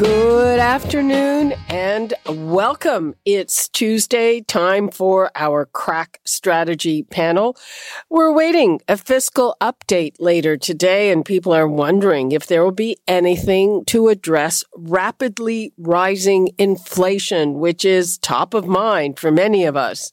Good afternoon and welcome. It's Tuesday, time for our crack strategy panel. We're waiting a fiscal update later today, and people are wondering if there will be anything to address rapidly rising inflation, which is top of mind for many of us.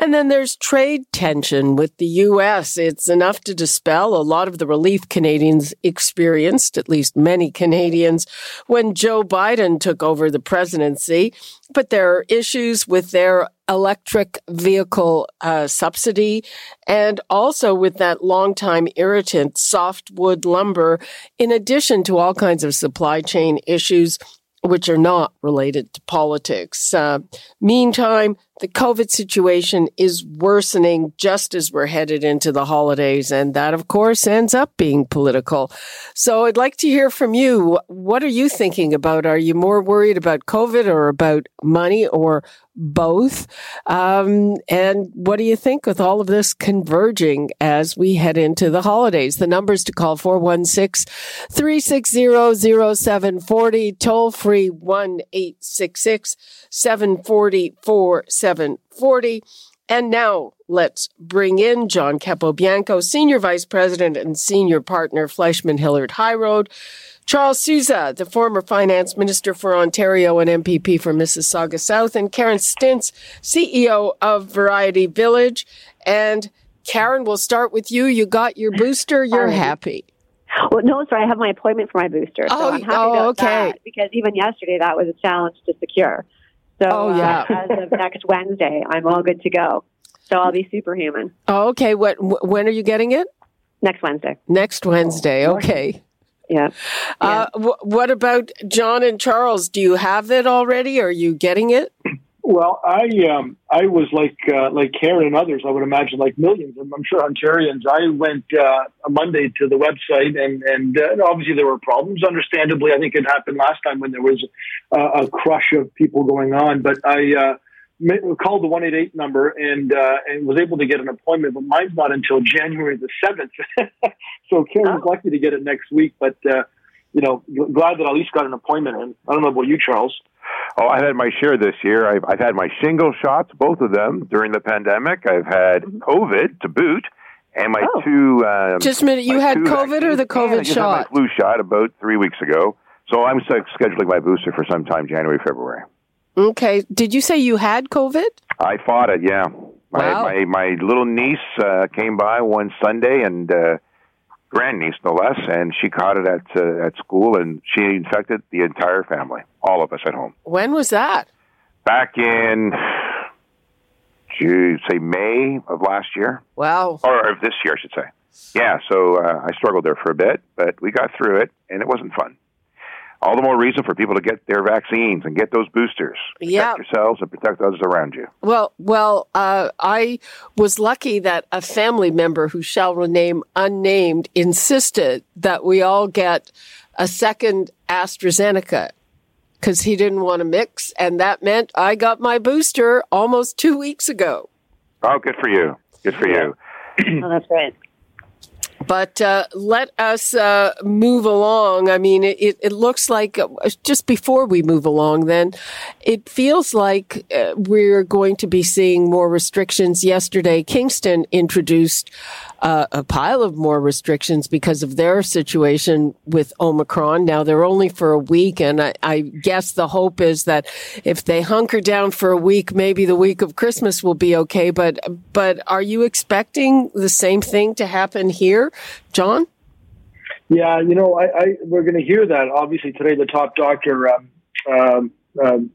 And then there's trade tension with the U.S. It's enough to dispel a lot of the relief Canadians experienced, at least many Canadians, when Joe Biden took over the presidency. But there are issues with their electric vehicle uh, subsidy and also with that longtime irritant softwood lumber, in addition to all kinds of supply chain issues which are not related to politics. Uh, meantime, the COVID situation is worsening just as we're headed into the holidays. And that, of course, ends up being political. So I'd like to hear from you. What are you thinking about? Are you more worried about COVID or about money or both? Um, and what do you think with all of this converging as we head into the holidays? The numbers to call 416 360 0740, toll free 1 866 740 740. And now let's bring in John Capobianco, Senior Vice President and Senior Partner, FleishmanHillard HighRoad. Charles Sousa, the former Finance Minister for Ontario and MPP for Mississauga South, and Karen Stintz, CEO of Variety Village. And Karen, we'll start with you. You got your booster. You're happy. Well, no, sorry, I have my appointment for my booster. So Oh, I'm happy oh, okay. that because even yesterday that was a challenge to secure. So Oh, yeah. uh, as of next Wednesday, I'm all good to go. So I'll be superhuman Oh, okay. What? wh- When are you getting it? next Wednesday. Next Wednesday. Okay. Yeah. Uh, wh- what about John and Charles? Do you have it already? Are you getting it? Well, I um, I was like uh, like Karen and others. I would imagine like millions, and I'm sure Ontarians. I went uh, a Monday to the website, and and uh, obviously there were problems. Understandably, I think it happened last time when there was uh, a crush of people going on. But I uh, called the one eight eight number and uh, and was able to get an appointment. But mine's not until January the seventh. so Karen's Oh. lucky to get it next week. But uh, you know, glad that I at least got an appointment. And I don't know about you, Charles. Oh, I've had my share this year. I've, I've had my shingle shots, both of them during the pandemic. I've had COVID to boot, and my Oh. two. Um, Just a minute. You had two COVID or the vaccines. Yeah, I COVID just shot? Had my flu shot about three weeks ago. So I'm scheduling my booster for sometime January, February. Okay. Did you say you had COVID? I fought it. Yeah. My Wow. my, my little niece uh, came by one Sunday and. Uh, grandniece no less, and she caught it at uh, at school, and she infected the entire family, all of us at home. When was that? back in June, say May of last year, Wow. or of this year, I should say. Yeah, so uh, I struggled there for a bit, but we got through it, and it wasn't fun. All the more reason for people to get their vaccines and get those boosters. Protect Yeah. yourselves and protect others around you. Well, well, uh, I was lucky that a family member who shall remain unnamed insisted that we all get a second AstraZeneca because he didn't want to mix, and that meant I got my booster almost two weeks ago. Oh, good for you. Good for you. Oh, that's great. But uh, let us uh, move along. I mean, it, it looks like uh, just before we move along, then it feels like uh, we're going to be seeing more restrictions. Yesterday, Kingston introduced uh, a pile of more restrictions because of their situation with Omicron. Now they're only for a week, and I, I guess the hope is that if they hunker down for a week, maybe the week of Christmas will be okay. But but are you expecting the same thing to happen here, John? Yeah, you know, I, I we're going to hear that. Obviously, today the top doctor, um, um, um,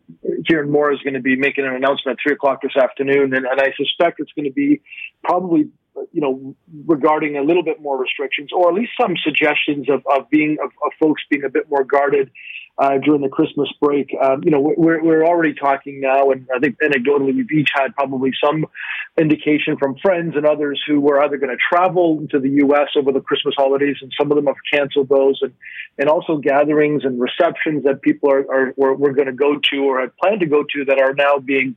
Kieran Moore, is going to be making an announcement at three o'clock this afternoon, and, and I suspect it's going to be probably, you know, regarding a little bit more restrictions, or at least some suggestions of, of being of, of folks being a bit more guarded uh, during the Christmas break. Um, you know, we're, we're already talking now, and I think anecdotally, we've each had probably some indication from friends and others who were either going to travel to the U.S. over the Christmas holidays, and some of them have canceled those, and, and also gatherings and receptions that people are, are were, were going to go to or had planned to go to that are now being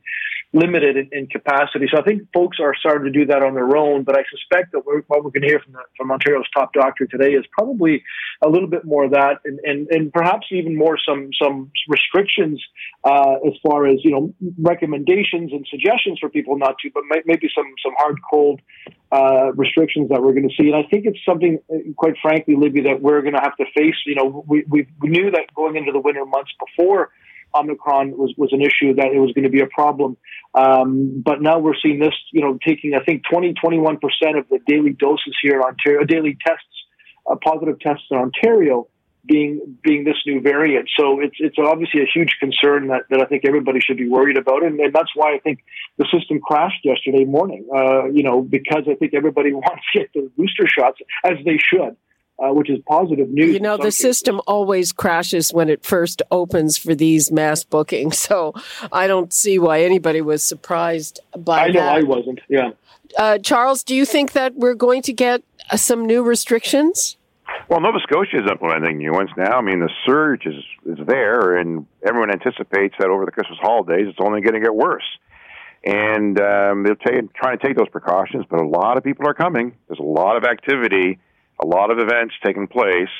limited in, capacity. So I think folks are starting to do that on their own. But I suspect that we're, what we're going to hear from, the, from Ontario's top doctor today is probably a little bit more of that, and, and, and perhaps even more some some restrictions uh, as far as you know recommendations and suggestions for people not to, but maybe some some hard cold uh, restrictions that we're going to see. And I think it's something, quite frankly, Libby, that we're going to have to face. You know, we we knew that going into the winter months before Omicron was, was an issue that it was going to be a problem. Um, but now we're seeing this, you know, taking, I think 20, 21% of the daily doses here in Ontario, daily tests, uh, positive tests in Ontario being, being this new variant. So it's, it's obviously a huge concern that, that I think everybody should be worried about. And, and that's why I think the system crashed yesterday morning, uh, you know, because I think everybody wants to get the booster shots as they should uh, which is positive news. You know, the cases. system always crashes when it first opens for these mass bookings. So I don't see why anybody was surprised by that. I know that. I wasn't, yeah. Uh, Charles, do you think that we're going to get uh, some new restrictions? Well, Nova Scotia is implementing new ones now. I mean, the surge is, is there, and everyone anticipates that over the Christmas holidays, it's only going to get worse. And um, they're t- trying to take those precautions, but a lot of people are coming. There's a lot of activity a lot of events taking place,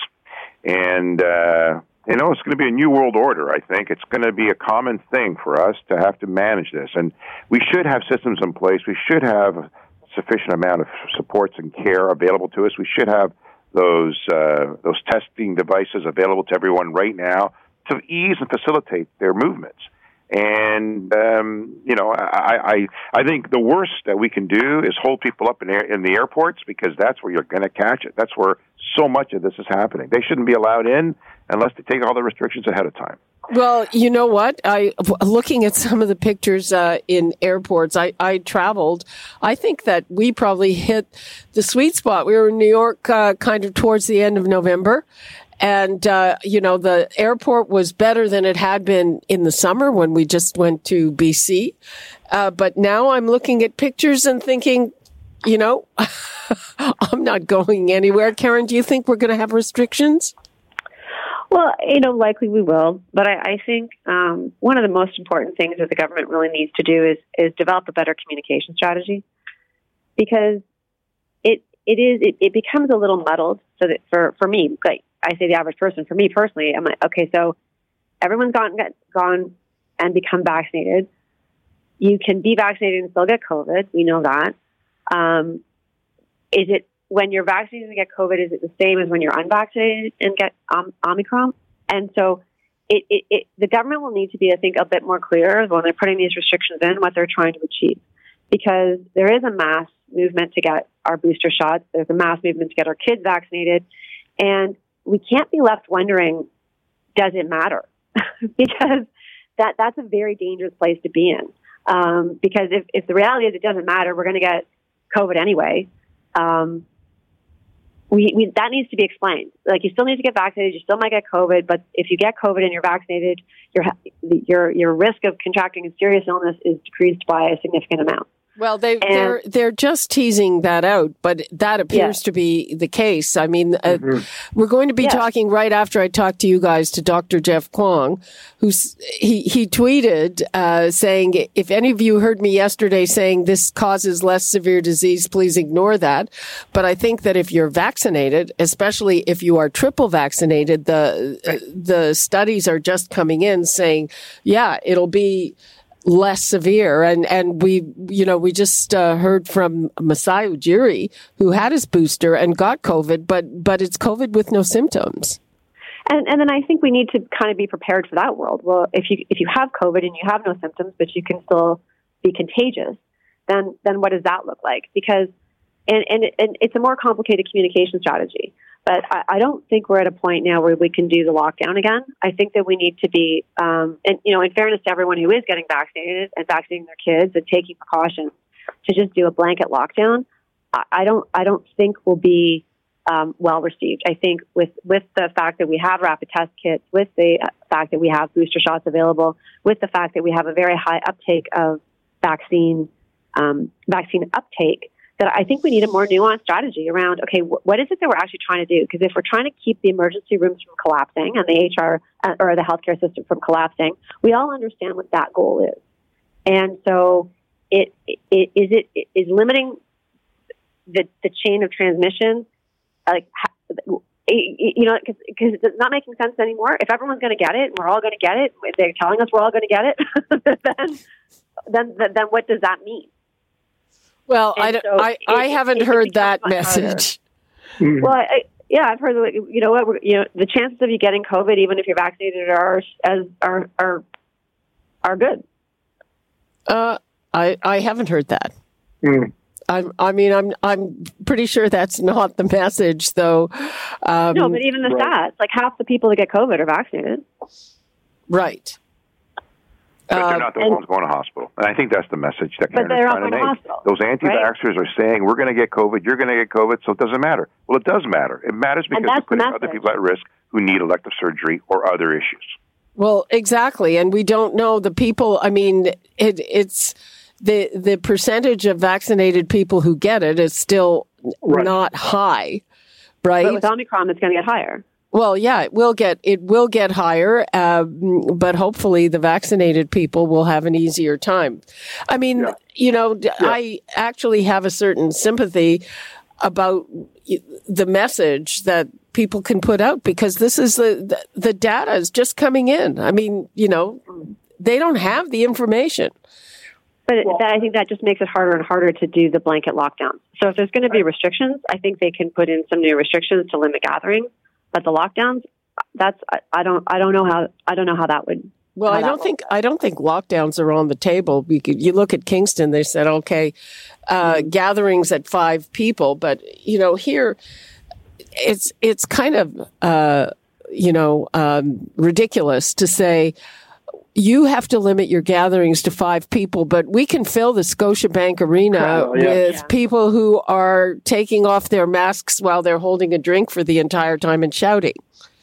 and uh, you know it's going to be a new world order. I think it's going to be a common thing for us to have to manage this, and we should have systems in place. We should have a sufficient amount of supports and care available to us. We should have those uh, those testing devices available to everyone right now to ease and facilitate their movements. And um, you know, I, I I think the worst that we can do is hold people up in air, in the airports because that's where you're going to catch it. That's where so much of this is happening. They shouldn't be allowed in unless they take all the restrictions ahead of time. Well, you know what? I looking at some of the pictures uh, in airports. I, I traveled. I think that we probably hit the sweet spot. We were in New York, uh, kind of towards the end of November, and, uh, you know, the airport was better than it had been in the summer when we just went to BC. Uh, but now I'm looking at pictures and thinking, you know, I'm not going anywhere. Karen, do you think we're going to have restrictions? Well, you know, likely we will, but I, I think um, one of the most important things that the government really needs to do is is develop a better communication strategy, because it it is it, it becomes a little muddled. So that for for me, like I say the average person. For me personally, I'm like, okay, so everyone's gone gone and become vaccinated. You can be vaccinated and still get COVID. We know that. Um, is it when you're vaccinated and get COVID? Is it the same as when you're unvaccinated and get um, Omicron? And so, it, it, it, the government will need to be, I think, a bit more clear when they're putting these restrictions in what they're trying to achieve, because there is a mass movement to get our booster shots. There's a mass movement to get our kids vaccinated, and we can't be left wondering, does it matter? because that that's a very dangerous place to be in. Um, because if, if the reality is it doesn't matter, we're going to get COVID anyway. Um, we, we, that needs to be explained. Like you still need to get vaccinated. You still might get COVID, but if you get COVID and you're vaccinated, your your your risk of contracting a serious illness is decreased by a significant amount. Well, they, and, they're they're just teasing that out, but that appears yeah. to be the case. I mean, uh, mm-hmm. we're going to be yeah. talking right after I talk to you guys to Dr. Jeff Kwong, who's he he tweeted uh, saying, "If any of you heard me yesterday saying this causes less severe disease, please ignore that." But I think that if you're vaccinated, especially if you are triple vaccinated, the right. the studies are just coming in saying, "Yeah, it'll be." Less severe. And, and we, you know, we just uh, heard from Masai Ujiri, who had his booster and got COVID, but, but it's COVID with no symptoms. And, and then I think we need to kind of be prepared for that world. Well, if you, if you have COVID and you have no symptoms, but you can still be contagious, then, then what does that look like? Because, and, and, and it's a more complicated communication strategy. But I, I, don't think we're at a point now where we can do the lockdown again. I think that we need to be, um, and you know, in fairness to everyone who is getting vaccinated and vaccinating their kids and taking precautions, to just do a blanket lockdown, I, I don't, I don't think will be um, well received. I think with with the fact that we have rapid test kits, with the fact that we have booster shots available, with the fact that we have a very high uptake of vaccine um, vaccine uptake, that I think we need a more nuanced strategy around. Okay, wh- what is it that we're actually trying to do? Because if we're trying to keep the emergency rooms from collapsing and the HR uh, or the healthcare system from collapsing, we all understand what that goal is. And so, it, it is it is limiting the the chain of transmission like you know because it's not making sense anymore if everyone's going to get it and we're all going to get it they're telling us we're all going to get it then, then then what does that mean well I, so I, it, I haven't it, heard it that message mm-hmm. well I, yeah I've heard that. you know what you know the chances of you getting COVID even if you're vaccinated are as are are are good uh I I haven't heard that mm. I, I mean, I'm I'm pretty sure that's not the message, though. Um, no, but even the right. stats, like half the people that get COVID are vaccinated. Right. But they're uh, not the ones going to hospital. And I think that's the message that Karen is trying to make. Those anti-vaxxers right? are saying, we're going to get COVID, you're going to get COVID, so it doesn't matter. Well, it does matter. It matters because we're putting other people at risk who need elective surgery or other issues. Well, exactly. And we don't know the people. I mean, it, it's the the percentage of vaccinated people who get it is still right. not high, right? But with Omicron, it's going to get higher. Well, yeah, it will get it will get higher, uh, but hopefully the vaccinated people will have an easier time. I mean, yeah. you know, yeah. I actually have a certain sympathy about the message that people can put out because this is the, the, the data is just coming in. I mean, you know, they don't have the information. But well, that, I think that just makes it harder and harder to do the blanket lockdown. So if there's going to be restrictions, I think they can put in some new restrictions to limit gatherings. But the lockdowns, that's I, I don't I don't know how I don't know how that would. Well, I don't think I don't think lockdowns are on the table. You look at Kingston; they said okay, uh, mm-hmm. gatherings at five people, but you know here, it's it's kind of uh, you know um, ridiculous to say you have to limit your gatherings to five people, but we can fill the Scotiabank Arena yeah. with yeah. people who are taking off their masks while they're holding a drink for the entire time and shouting.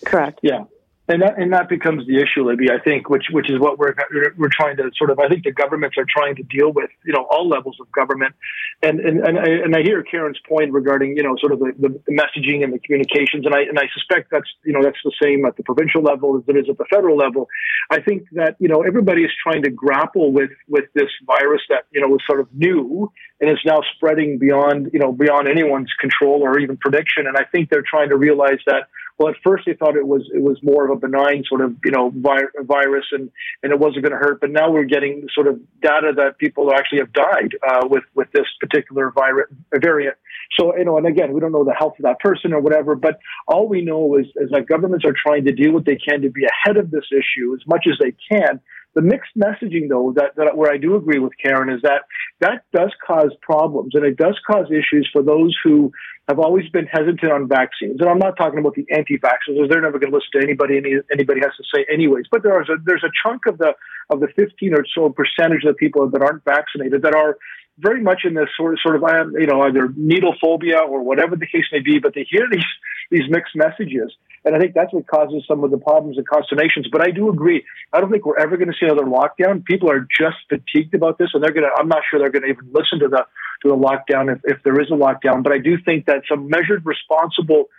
Correct. Yeah and that and that becomes the issue, Libby. I think, which which is what we're we're trying to sort of. I think the governments are trying to deal with, you know, all levels of government, and and and I, and I hear Karen's point regarding, you know, sort of the, the, messaging and the communications, and I and I suspect that's you know that's the same at the provincial level as it is at the federal level. I think that you know everybody is trying to grapple with with this virus that you know was sort of new and is now spreading beyond you know beyond anyone's control or even prediction, and I think they're trying to realize that well, at first they thought it was it was more of a benign sort of you know vi- virus and and it wasn't going to hurt. But now we're getting sort of data that people actually have died uh, with with this particular virus variant. So you know, and again, we don't know the health of that person or whatever. But all we know is is that governments are trying to do what they can to be ahead of this issue as much as they can. The mixed messaging, though, that, that where I do agree with Karen is that that does cause problems and it does cause issues for those who have always been hesitant on vaccines. And I'm not talking about the anti-vaxxers; they're never going to listen to anybody any, anybody has to say, anyways. But there is a there's a chunk of the of the 15 or so percentage of the people that aren't vaccinated that are very much in this sort of, sort of, um, you know, either needle phobia or whatever the case may be, but they hear these, these mixed messages. And I think that's what causes some of the problems and consternations. But I do agree. I don't think we're ever going to see another lockdown. People are just fatigued about this and they're going to, I'm not sure they're going to even listen to the, to the lockdown if, if there is a lockdown. But I do think that some measured, responsible,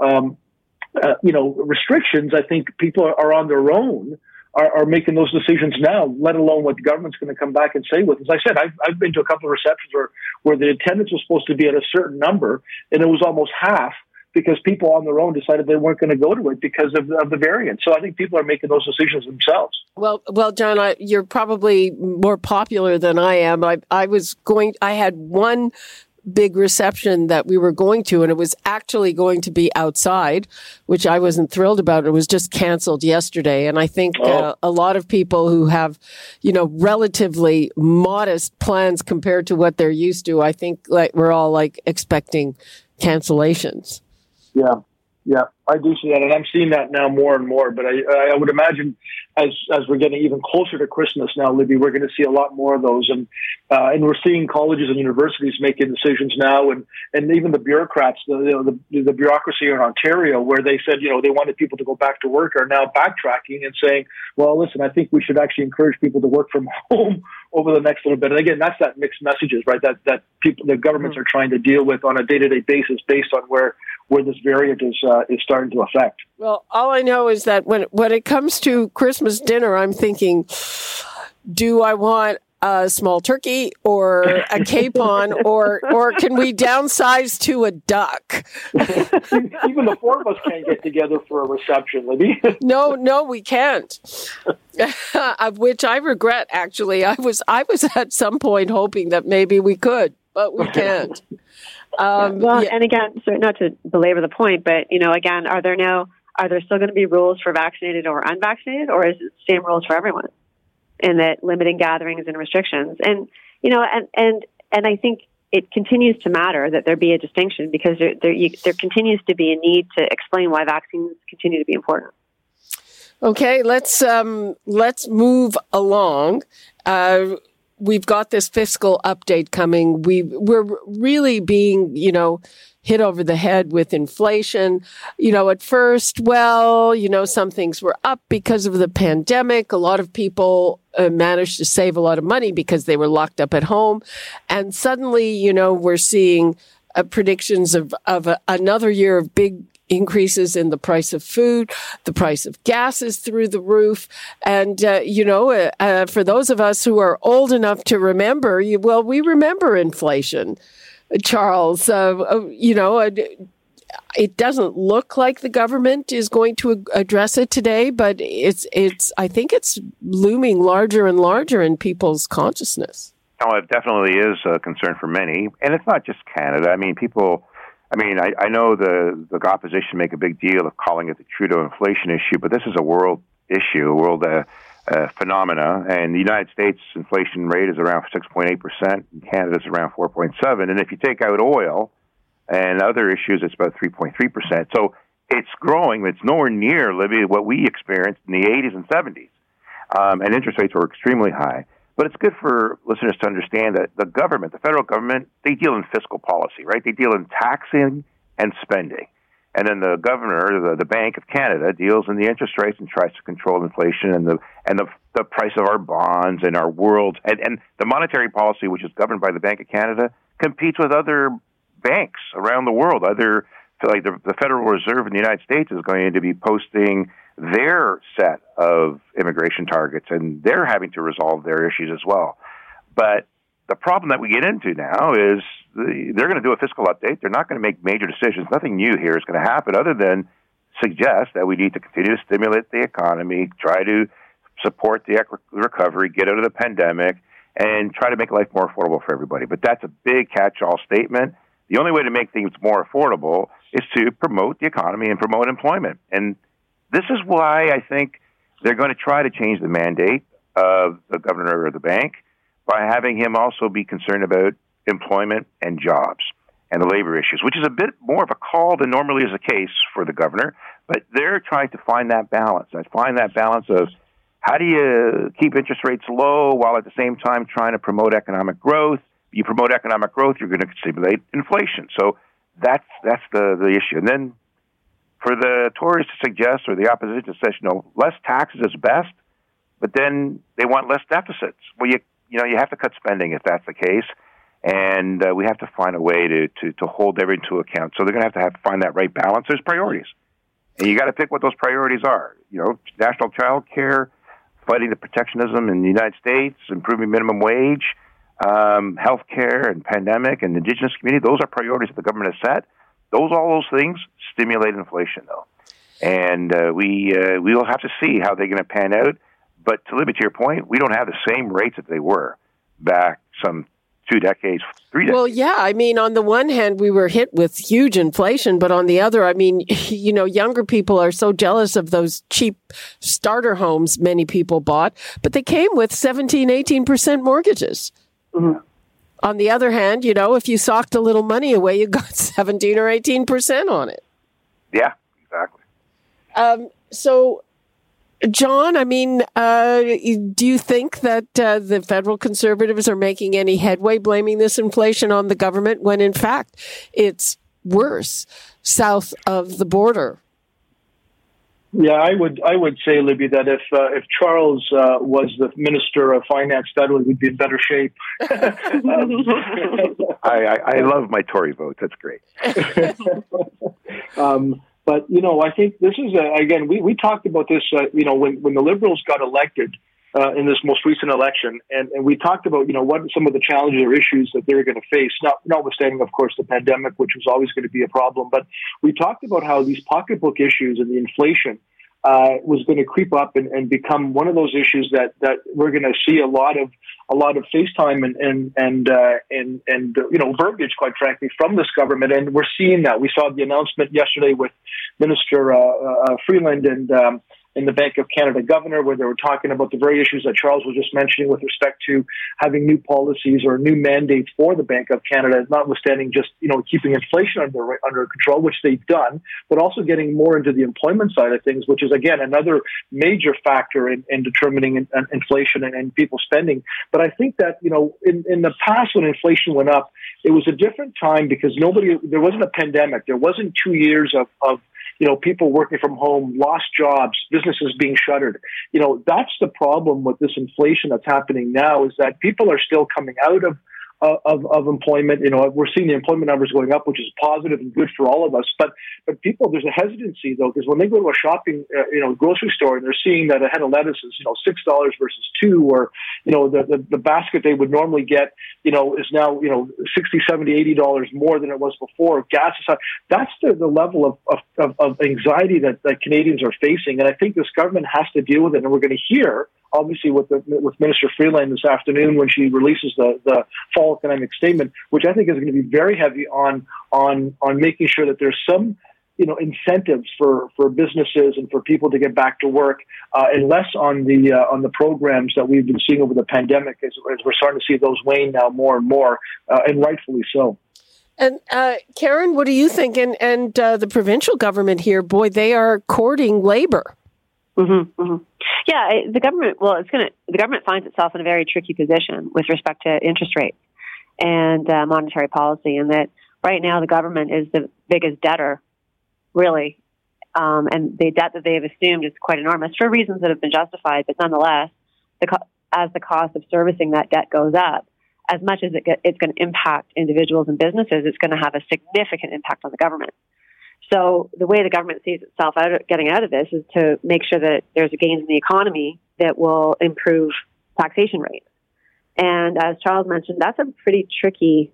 um, uh, you know, restrictions, I think people are, are on their own are, are, making those decisions now, let alone what the government's going to come back and say with. As I said, I've, I've been to a couple of receptions where, where the attendance was supposed to be at a certain number and it was almost half because people on their own decided they weren't going to go to it because of, of the variant. So I think people are making those decisions themselves. Well, well, John, I, you're probably more popular than I am. I, I was going, I had one big reception that we were going to, and it was actually going to be outside, which I wasn't thrilled about. It was just canceled yesterday. And I think oh. uh, a lot of people who have, you know, relatively modest plans compared to what they're used to, I think like we're all like expecting cancellations. Yeah. Yeah, I do see that, and I'm seeing that now more and more. But I, I would imagine as as we're getting even closer to Christmas now, Libby, we're going to see a lot more of those, and uh, and we're seeing colleges and universities making decisions now, and and even the bureaucrats, the you know, the, the bureaucracy in Ontario, where they said you know they wanted people to go back to work, are now backtracking and saying, well, listen, I think we should actually encourage people to work from home over the next little bit. And again, that's that mixed messages, right? That that people, the governments mm-hmm. are trying to deal with on a day to day basis based on where where this variant is uh, is starting to affect. Well, all I know is that when when it comes to Christmas dinner, I'm thinking, do I want a small turkey or a capon or or can we downsize to a duck? Even the four of us can't get together for a reception, Libby. no, no, we can't. of which I regret actually. I was I was at some point hoping that maybe we could, but we can't. Um, well, yeah. and again, so not to belabor the point, but you know, again, are there now are there still going to be rules for vaccinated or unvaccinated, or is it the same rules for everyone? In that limiting gatherings and restrictions, and you know, and and and I think it continues to matter that there be a distinction because there there, you, there continues to be a need to explain why vaccines continue to be important. Okay, let's um, let's move along. Uh, we've got this fiscal update coming. We we're really being, you know, hit over the head with inflation. You know, at first, well, you know, some things were up because of the pandemic. A lot of people uh, managed to save a lot of money because they were locked up at home. And suddenly, you know, we're seeing uh, predictions of, of a, another year of big increases in the price of food, the price of gas is through the roof. And, uh, you know, uh, uh, for those of us who are old enough to remember, you, well, we remember inflation, Charles. Uh, uh, you know, it doesn't look like the government is going to address it today, but it's, it's, I think it's looming larger and larger in people's consciousness. Oh, it definitely is a concern for many. And it's not just Canada. I mean, people, I mean, I, I know the the opposition make a big deal of calling it the Trudeau inflation issue, but this is a world issue, a world uh, uh, phenomena. And the United States inflation rate is around 6.8 percent, and Canada's around 4.7. And if you take out oil and other issues, it's about 3.3 percent. So it's growing. It's nowhere near, Libby, what we experienced in the 80s and 70s. Um, and interest rates were extremely high. But it's good for listeners to understand that the government, the federal government, they deal in fiscal policy, right? They deal in taxing and spending. And then the governor, the, the Bank of Canada, deals in the interest rates and tries to control inflation and the and the the price of our bonds and our world and, and the monetary policy, which is governed by the Bank of Canada, competes with other banks around the world. Other like the, the Federal Reserve in the United States is going to be posting their set of immigration targets and they're having to resolve their issues as well. But the problem that we get into now is the, they're going to do a fiscal update. They're not going to make major decisions. Nothing new here is going to happen other than suggest that we need to continue to stimulate the economy, try to support the recovery, get out of the pandemic, and try to make life more affordable for everybody. But that's a big catch all statement. The only way to make things more affordable is to promote the economy and promote employment. And this is why I think they're going to try to change the mandate of the governor of the bank by having him also be concerned about employment and jobs and the labor issues, which is a bit more of a call than normally is the case for the governor. But they're trying to find that balance. I find that balance of how do you keep interest rates low while at the same time trying to promote economic growth? You promote economic growth, you're going to stimulate inflation. So that's that's the the issue. And then for the Tories to suggest, or the opposition to say, you know, less taxes is best, but then they want less deficits. Well, you you know, you have to cut spending if that's the case, and uh, we have to find a way to, to to hold everything into account. So they're going to have to have to find that right balance. There's priorities, and you got to pick what those priorities are. You know, national child care, fighting the protectionism in the United States, improving minimum wage, um, health care, and pandemic, and indigenous community. Those are priorities that the government has set those all those things stimulate inflation, though, and uh, we uh, we will have to see how they're going to pan out. But to limit to your point, we don't have the same rates that they were back some two decades, three decades. Well, yeah. I mean, on the one hand, we were hit with huge inflation, but on the other, I mean, you know, younger people are so jealous of those cheap starter homes many people bought, but they came with 17, 18% mortgages. Mm-hmm. On the other hand, you know, if you socked a little money away, you got 17 or 18% on it. Yeah, exactly. Um, so, John, I mean, uh, do you think that uh, the federal conservatives are making any headway blaming this inflation on the government when, in fact, it's worse south of the border? Yeah, I would I would say, Libby, that if uh, if Charles uh, was the Minister of Finance federally, we'd be in better shape. I, I, I love my Tory vote. That's great. um, but you know, I think this is a, again we, we talked about this. Uh, you know, when when the Liberals got elected uh, in this most recent election, and, and we talked about you know what some of the challenges or issues that they're going to face. Not notwithstanding, of course, the pandemic, which was always going to be a problem, but we talked about how these pocketbook issues and the inflation uh, was going to creep up and, and become one of those issues that, that we're going to see a lot of a lot of FaceTime and and and uh, and, and you know verbiage, quite frankly, from this government, and we're seeing that. We saw the announcement yesterday with Minister uh, uh Freeland and. Um, in the Bank of Canada governor, where they were talking about the very issues that Charles was just mentioning with respect to having new policies or new mandates for the Bank of Canada, notwithstanding just you know keeping inflation under under control, which they've done, but also getting more into the employment side of things, which is again another major factor in, in determining in, in inflation and, and people spending. But I think that you know in, in the past when inflation went up, it was a different time because nobody there wasn't a pandemic, there wasn't two years of, of you know, people working from home, lost jobs, businesses being shuttered. You know, that's the problem with this inflation that's happening now is that people are still coming out of of, of employment. You know, we're seeing the employment numbers going up, which is positive and good for all of us. But but people, there's a hesitancy though, because when they go to a shopping, uh, you know, grocery store and they're seeing that a head of lettuce is you know six dollars versus two, or you know the, the the basket they would normally get, you know, is now you know sixty, seventy, eighty dollars more than it was before. Gas is high. That's the, the level of, of, of, of anxiety that, that Canadians are facing, and I think this government has to deal with it. And we're going to hear obviously with the, with Minister Freeland this afternoon when she releases the, the fall economic statement, which I think is going to be very heavy on on on making sure that there's some you know incentives for for businesses and for people to get back to work, uh, and less on the uh, on the programs that we've been seeing over the pandemic, as, as we're starting to see those wane now more and more, uh, and rightfully so. And uh, Karen, what do you think? And and uh, the provincial government here, boy, they are courting labor. Mm-hmm, mm-hmm. Yeah, the government. Well, it's going to. The government finds itself in a very tricky position with respect to interest rates and uh, monetary policy, and that right now the government is the biggest debtor, really, um, and the debt that they have assumed is quite enormous for reasons that have been justified. But nonetheless, the co- as the cost of servicing that debt goes up, as much as it get, it's going to impact individuals and businesses, it's going to have a significant impact on the government. So the way the government sees itself out of, getting out of this is to make sure that there's a gains in the economy that will improve taxation rates. And as Charles mentioned, that's a pretty tricky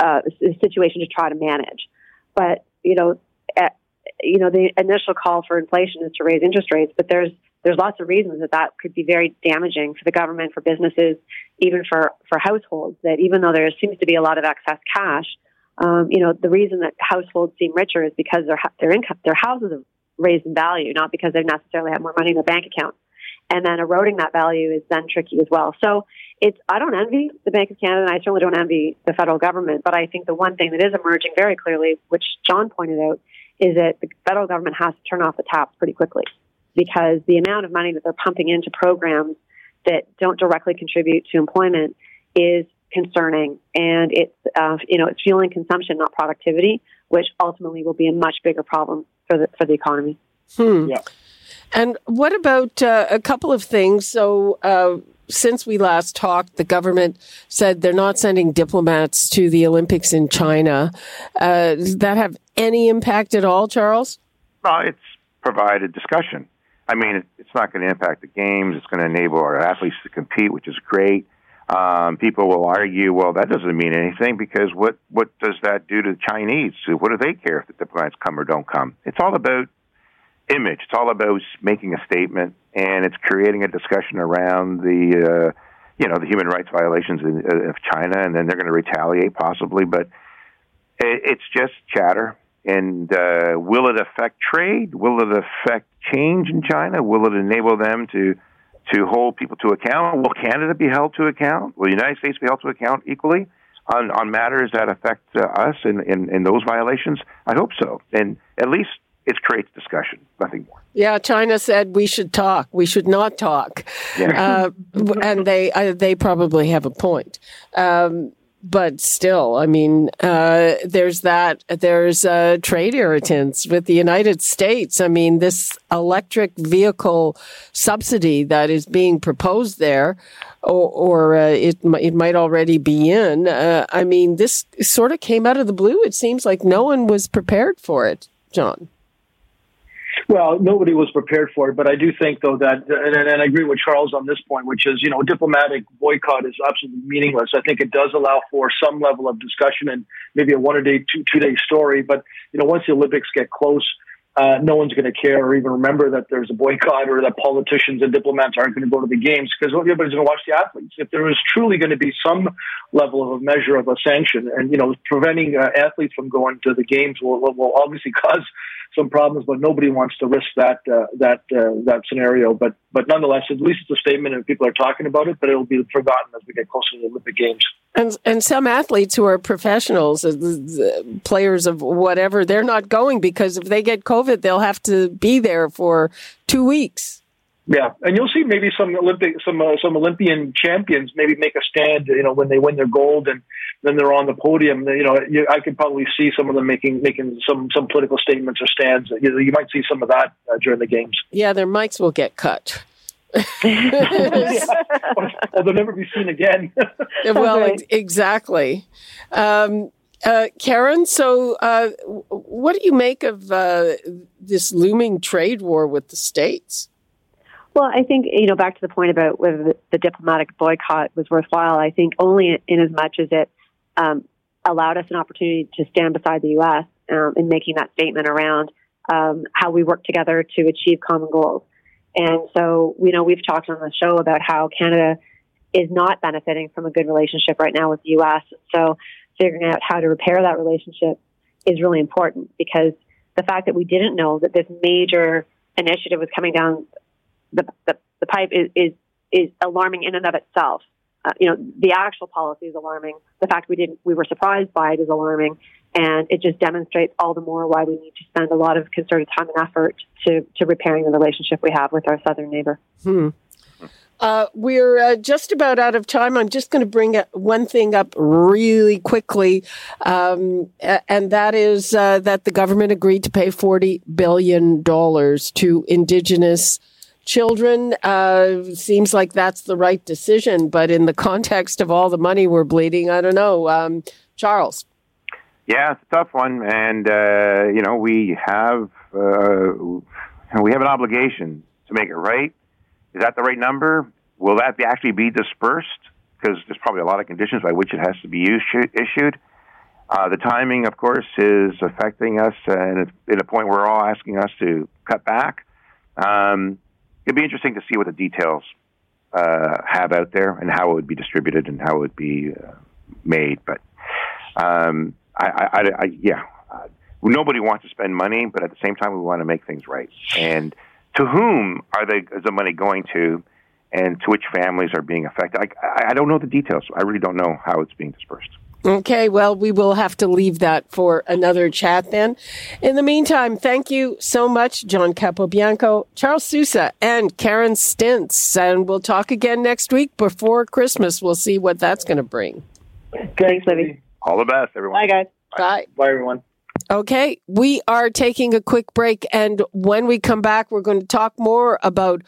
uh, situation to try to manage. But you know, at, you know, the initial call for inflation is to raise interest rates, but there's there's lots of reasons that that could be very damaging for the government, for businesses, even for for households. That even though there seems to be a lot of excess cash, um, you know, the reason that households seem richer is because their their income, their houses have raised in value, not because they necessarily have more money in their bank account. And then eroding that value is then tricky as well. So it's I don't envy the Bank of Canada, and I certainly don't envy the federal government. But I think the one thing that is emerging very clearly, which John pointed out, is that the federal government has to turn off the taps pretty quickly because the amount of money that they're pumping into programs that don't directly contribute to employment is concerning, and it's uh, you know it's fueling consumption, not productivity, which ultimately will be a much bigger problem for the for the economy. Hmm. Yeah. And what about uh, a couple of things? So. Uh, since we last talked, the government said they're not sending diplomats to the Olympics in China. Uh, does that have any impact at all, Charles? Well, it's provided discussion. I mean, it's not going to impact the games. It's going to enable our athletes to compete, which is great. Um, people will argue, well, that doesn't mean anything because what what does that do to the Chinese? What do they care if the diplomats come or don't come? It's all about image. It's all about making a statement, and it's creating a discussion around the uh, you know the human rights violations in, uh, of China, and then they're going to retaliate possibly. But it, it's just chatter. And uh, will it affect trade? Will it affect change in China? Will it enable them to to hold people to account. Will Canada be held to account? Will the United States be held to account equally on, on matters that affect uh, us in, in, in those violations? I hope so. And at least it creates discussion, nothing more. Yeah, China said we should talk. We should not talk, yeah. uh, and they uh, they probably have a point. Um, but still, I mean, uh, there's that. There's uh, trade irritants with the United States. I mean, this electric vehicle subsidy that is being proposed there, or, or uh, it it might already be in. Uh, I mean, this sort of came out of the blue. It seems like no one was prepared for it, John. Well, nobody was prepared for it, but I do think, though, that, and, and I agree with Charles on this point, which is, you know, diplomatic boycott is absolutely meaningless. I think it does allow for some level of discussion and maybe a one a day, two, two day story. But, you know, once the Olympics get close, uh, no one's going to care or even remember that there's a boycott or that politicians and diplomats aren't going to go to the games because everybody's going to watch the athletes. If there is truly going to be some level of a measure of a sanction, and you know, preventing uh, athletes from going to the games will, will obviously cause some problems, but nobody wants to risk that uh, that uh, that scenario. But but nonetheless, at least it's a statement, and people are talking about it. But it'll be forgotten as we get closer to the Olympic Games. And and some athletes who are professionals, uh, players of whatever, they're not going because if they get COVID, they'll have to be there for two weeks. Yeah, and you'll see maybe some Olympic, some uh, some Olympian champions maybe make a stand. You know, when they win their gold and then they're on the podium. You know, you, I could probably see some of them making making some some political statements or stands. You, know, you might see some of that uh, during the games. Yeah, their mics will get cut. yeah. Well, they'll never be seen again. well, ex- exactly. Um, uh, Karen, so uh, what do you make of uh, this looming trade war with the states? Well, I think, you know, back to the point about whether the, diplomatic boycott was worthwhile, I think only in as much as it um, allowed us an opportunity to stand beside the U.S. Um, in making that statement around um, how we work together to achieve common goals. And so, you know, we've talked on the show about how Canada is not benefiting from a good relationship right now with the U.S. So, figuring out how to repair that relationship is really important because the fact that we didn't know that this major initiative was coming down the, the, the pipe is, is, is alarming in and of itself. Uh, you know, the actual policy is alarming. The fact we didn't, we were surprised by it is alarming. And it just demonstrates all the more why we need to spend a lot of concerted time and effort to, to repairing the relationship we have with our southern neighbor. Hmm. Uh, we're uh, just about out of time. I'm just going to bring one thing up really quickly, um, and that is uh, that the government agreed to pay $40 billion to Indigenous children. Uh, seems like that's the right decision, but in the context of all the money we're bleeding, I don't know. Um, Charles. Yeah, it's a tough one, and uh, you know we have uh, we have an obligation to make it right. Is that the right number? Will that be actually be dispersed? Because there's probably a lot of conditions by which it has to be issued. Uh, the timing, of course, is affecting us, and it's at a point where we're all asking us to cut back. Um, it'd be interesting to see what the details uh, have out there and how it would be distributed and how it would be uh, made. But um, I, I, I, yeah, uh, nobody wants to spend money, but at the same time, we want to make things right. And to whom are they? Is the money going to? And to which families are being affected? I, I don't know the details. I really don't know how it's being dispersed. Okay, well, we will have to leave that for another chat then. In the meantime, thank you so much, John Capobianco, Charles Sousa, and Karen Stintz. And we'll talk again next week before Christmas. We'll see what that's going to bring. Thanks, Libby. All the best, everyone. Bye, guys. Bye. Bye, everyone. Okay, we are taking a quick break. And when we come back, we're going to talk more about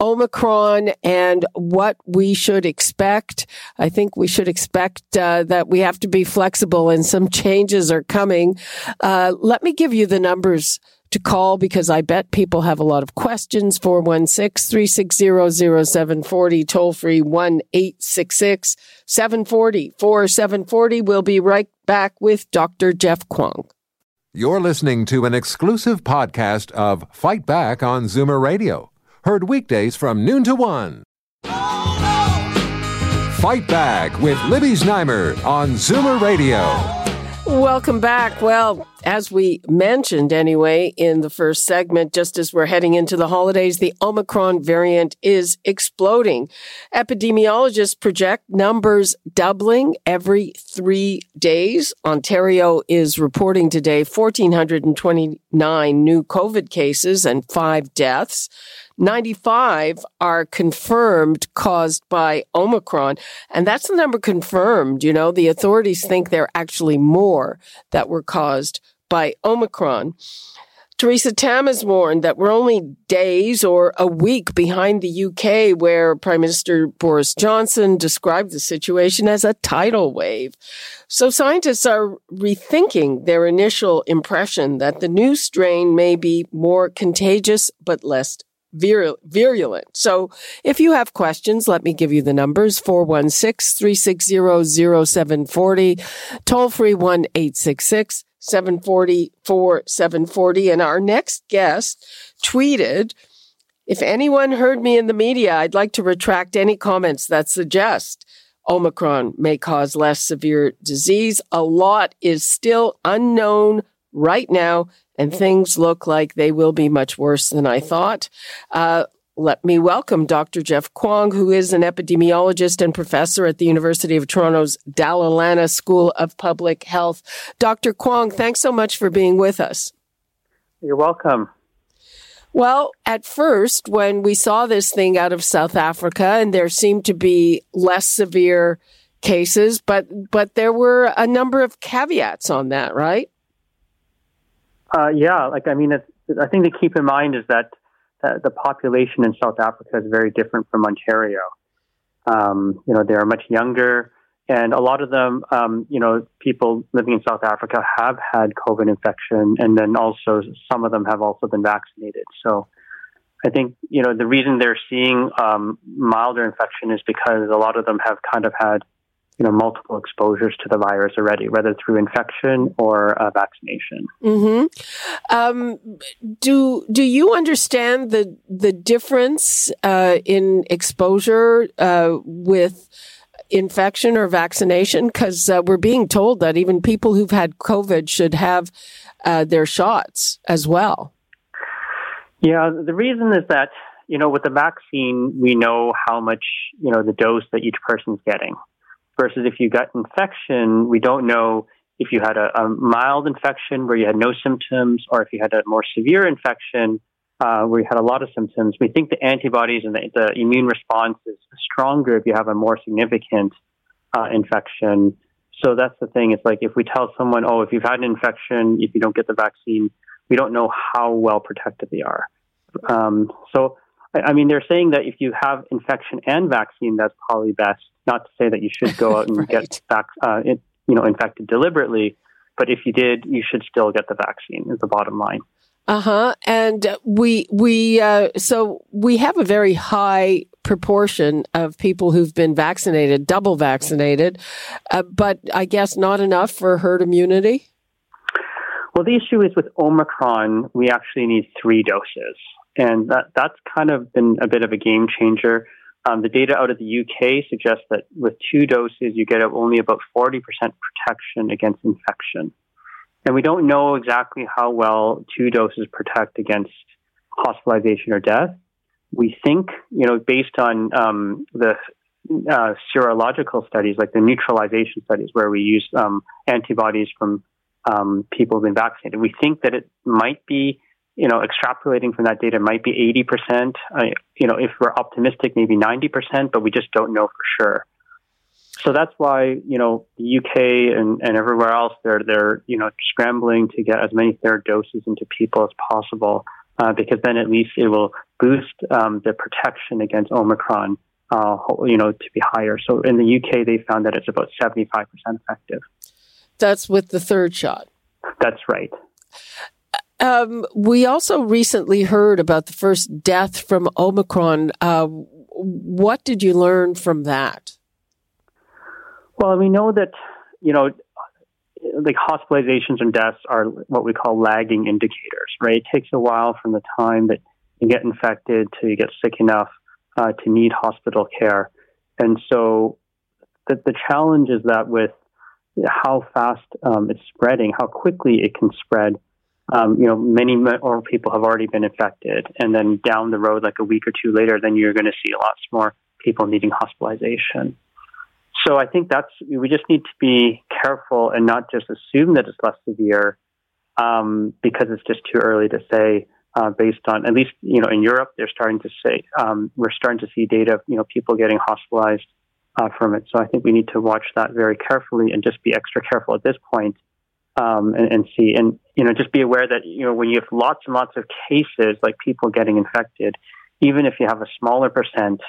Omicron and what we should expect. I think we should expect uh, that we have to be flexible and some changes are coming. Uh, let me give you the numbers to call because I bet people have a lot of questions. 416-360-0740, toll free 1-866-740-4740. We'll be right back with Dr. Jeff Kwong. You're listening to an exclusive podcast of Fight Back on Zoomer Radio Heard weekdays from noon to one. Fight Back with Libby Znaimer on Zoomer Radio. Welcome back. Well, as we mentioned anyway in the first segment, just as we're heading into the holidays, the Omicron variant is exploding. Epidemiologists project numbers doubling every three days. Ontario is reporting today 1,429 new COVID cases and five deaths. 95 are confirmed caused by Omicron. And that's the number confirmed. You know, the authorities think there are actually more that were caused by Omicron. Theresa Tam has warned that we're only days or a week behind the UK, where Prime Minister Boris Johnson described the situation as a tidal wave. So scientists are rethinking their initial impression that the new strain may be more contagious but less virulent. So if you have questions, let me give you the numbers 416 360 0740, toll free 1 866 740 4740. And our next guest tweeted, if anyone heard me in the media, I'd like to retract any comments that suggest Omicron may cause less severe disease. A lot is still unknown right now and things look like they will be much worse than I thought. Uh, let me welcome Dr. Jeff Kwong, who is an epidemiologist and professor at the University of Toronto's Dalla Lana School of Public Health. Dr. Kwong, thanks so much for being with us. You're welcome. Well, at first, when we saw this thing out of South Africa, and there seemed to be less severe cases, but but there were a number of caveats on that, right? Uh, yeah, like I mean, I think to keep in mind is that the population in South Africa is very different from Ontario. Um, you know, they are much younger, and a lot of them, um, you know, people living in South Africa have had COVID infection, and then also some of them have also been vaccinated. So, I think you know the reason they're seeing um, milder infection is because a lot of them have kind of had you know multiple exposures to the virus already, whether through infection or uh, vaccination. Mm-hmm. Um, do do you understand the the difference uh, in exposure uh, with? infection or vaccination because uh, we're being told that even people who've had covid should have uh, their shots as well yeah the reason is that you know with the vaccine we know how much you know the dose that each person's getting versus if you got infection, we don't know if you had a, a mild infection where you had no symptoms or if you had a more severe infection uh, where you had a lot of symptoms. We think the antibodies and the, the immune response is stronger if you have a more significant uh, infection. So that's the thing. It's like if we tell someone, oh, if you've had an infection, if you don't get the vaccine, we don't know how well protected they are. Um, so, I, mean, they're saying that if you have infection and vaccine, that's probably best. Not to say that you should go out and right. get back, uh, it, you know, infected deliberately, but if you did, you should still get the vaccine. Is the bottom line. Uh huh. And we we uh, so we have a very high proportion of people who've been vaccinated, double vaccinated, uh, but I guess not enough for herd immunity. Well, the issue is with Omicron, we actually need three doses, and that that's kind of been a bit of a game changer. Um, the data out of the UK suggests that with two doses, you get only about 40% protection against infection. And we don't know exactly how well two doses protect against hospitalization or death. We think, you know, based on um, the uh, serological studies, like the neutralization studies, where we use um, antibodies from um, people who've been vaccinated, we think that it might be you know, extrapolating from that data might be 80%. Uh, you know, if we're optimistic, maybe 90%, but we just don't know for sure. So that's why, you know, the UK and, and everywhere else, they're, they're, you know, scrambling to get as many third doses into people as possible, uh, because then at least it will boost um, the protection against Omicron, uh, you know, to be higher. So in the UK, they found that it's about 75% effective. That's with the third shot. That's right. Um, we also recently heard about the first death from Omicron. Uh, what did you learn from that? Well, we know that, you know, like hospitalizations and deaths are what we call lagging indicators, right? It takes a while from the time that you get infected to you get sick enough uh, to need hospital care. And so the, the challenge is that with how fast um, it's spreading, how quickly it can spread. Um, you know, many more people have already been infected, and then down the road, like a week or two later, then you're going to see lots more people needing hospitalization. So I think that's we just need to be careful and not just assume that it's less severe um, because it's just too early to say. Uh, based on at least you know in Europe, they're starting to say um, we're starting to see data of you know people getting hospitalized uh, from it. So I think we need to watch that very carefully and just be extra careful at this point, um, and, and see and you know just be aware that you know when you have lots and lots of cases like people getting infected, even if you have a smaller percent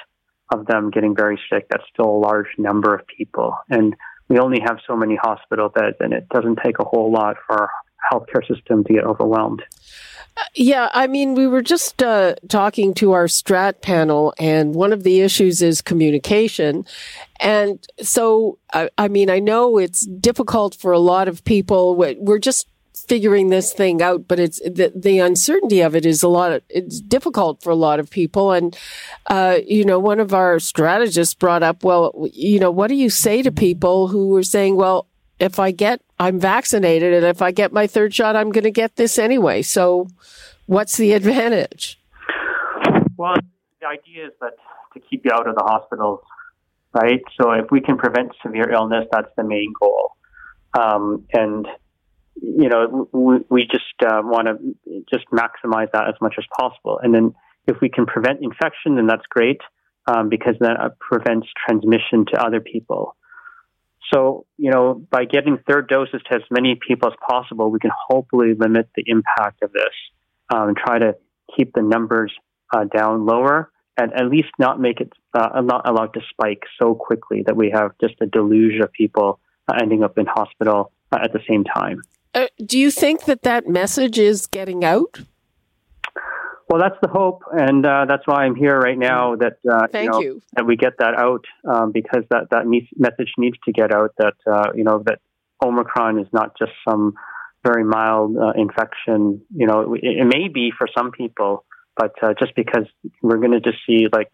of them getting very sick, that's still a large number of people. And we only have so many hospital beds, and it doesn't take a whole lot for our healthcare system to get overwhelmed. Yeah, I mean, we were just uh, talking to our strat panel, and one of the issues is communication. And so, I, I mean, I know it's difficult for a lot of people. We're just figuring this thing out, but it's the, the uncertainty of it is a lot of, it's difficult for a lot of people. And, uh, you know, one of our strategists brought up, well, you know, what do you say to people who are saying, well, if I get, I'm vaccinated and if I get my third shot, I'm going to get this anyway. So what's the advantage? Well, the idea is that to keep you out of the hospitals, right? So if we can prevent severe illness, that's the main goal. Um, and you know, we, we just uh, want to just maximize that as much as possible. And then if we can prevent infection, then that's great um, because that prevents transmission to other people. So, you know, by getting third doses to as many people as possible, we can hopefully limit the impact of this um, and try to keep the numbers uh, down lower and at least not make it uh, not allowed to spike so quickly that we have just a deluge of people uh, ending up in hospital uh, at the same time. Uh, do you think that that message is getting out? Well, that's the hope, and uh, that's why I'm here right now. That uh, Thank you, know, you, that we get that out um, because that that message needs to get out. That uh, you know that Omicron is not just some very mild uh, infection. You know, it, it, may be for some people, but uh, just because we're going to just see like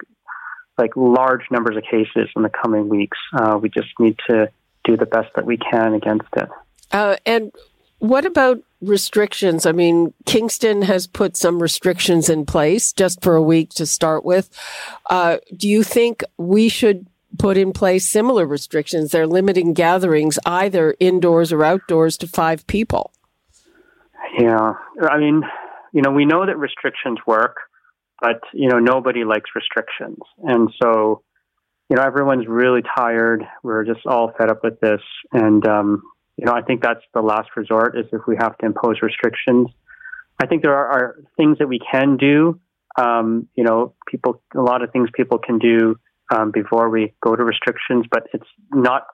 like large numbers of cases in the coming weeks, we just need to do the best that we can against it. and what about restrictions? I mean, Kingston has put some restrictions in place just for a week to start with. Uh, do you think we should put in place similar restrictions? They're limiting gatherings either indoors or outdoors to five people. Yeah. I mean, you know, we know that restrictions work, but, you know, nobody likes restrictions. And so, you know, everyone's really tired. We're just all fed up with this. And, um, you know, I think that's the last resort is if we have to impose restrictions. I think there are, are things that we can do. Um, you know, people, a lot of things people can do um, before we go to restrictions, but it's not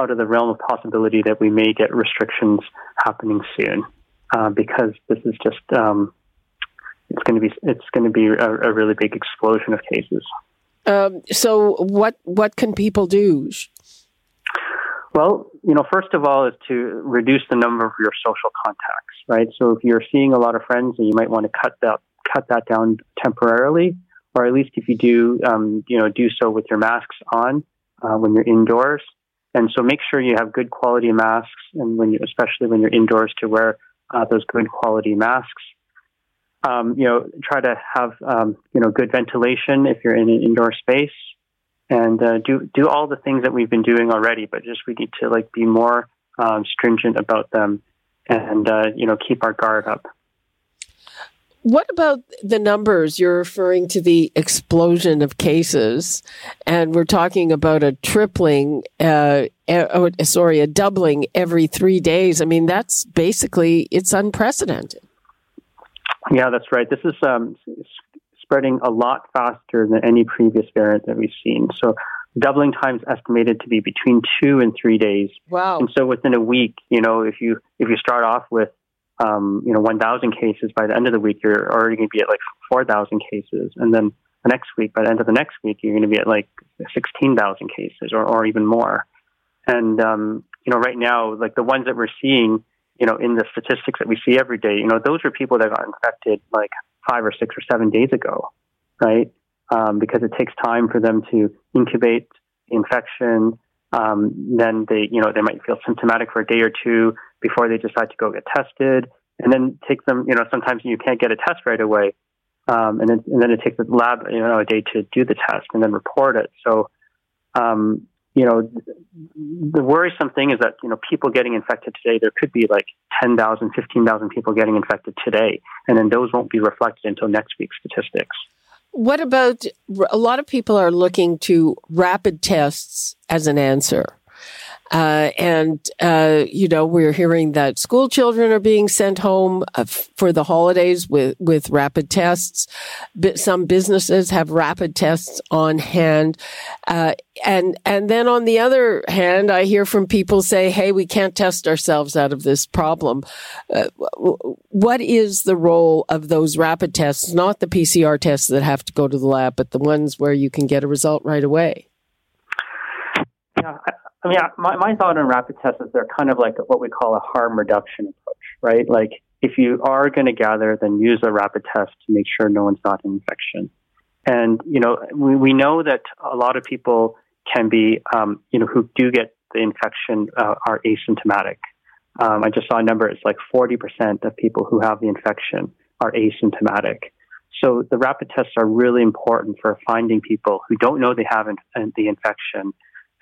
out of the realm of possibility that we may get restrictions happening soon uh, because this is just um, it's going to be it's going to be a, a, really big explosion of cases. Um, so, what what can people do? Well, you know, first of all is to reduce the number of your social contacts, right? So if you're seeing a lot of friends, and you might want to cut that cut that down temporarily, or at least if you do, um, you know, do so with your masks on uh, when you're indoors. And so make sure you have good quality masks, and when you, especially when you're indoors, to wear uh, those good quality masks. Um, you know, try to have um, you know good ventilation if you're in an indoor space and uh, do do all the things that we've been doing already, but just we need to like be more um, stringent about them, and uh, you know keep our guard up. What about the numbers? You're referring to the explosion of cases, and we're talking about a tripling, uh, oh, sorry, a doubling every three days. I mean, that's basically it's unprecedented. Yeah, that's right. This is um, spreading a lot faster than any previous variant that we've seen. So doubling time is estimated to be between two and three days. Wow. And so within a week, you know, if you if you start off with um, you know 1,000 cases, by the end of the week, you're already going to be at like 4,000 cases, and then the next week, by the end of the next week, you're going to be at like 16,000 cases, or or even more. And um, you know, right now, like the ones that we're seeing, you know, in the statistics that we see every day, you know, those are people that got infected like five or six or seven days ago, right? Um, because it takes time for them to incubate infection Um, then they, you know, they might feel symptomatic for a day or two before they decide to go get tested, and then take them. You know, sometimes you can't get a test right away, um, and then and then it takes the lab, you know, a day to do the test and then report it. So, um, you know, the worrisome thing is that, you know, people getting infected today, there could be like 10,000, 15,000 people getting infected today, and then those won't be reflected until next week's statistics. What about a lot of people are looking to rapid tests as an answer? Uh, and, uh, you know, we're hearing that school children are being sent home uh, for the holidays with, with rapid tests. Some businesses have rapid tests on hand. Uh, and, and then on the other hand, I hear from people say, Hey, we can't test ourselves out of this problem. Uh, what is the role of those rapid tests? Not the PCR tests that have to go to the lab, but the ones where you can get a result right away. Yeah, I mean, my, my thought on rapid tests is they're kind of like what we call a harm reduction approach, right? Like if you are going to gather, then use a rapid test to make sure no one's not an infection. And, you know, we, we know that a lot of people can be, um, you know, who do get the infection uh, are asymptomatic. Um, I just saw a number, it's like 40% of people who have the infection are asymptomatic. So the rapid tests are really important for finding people who don't know they have in, the infection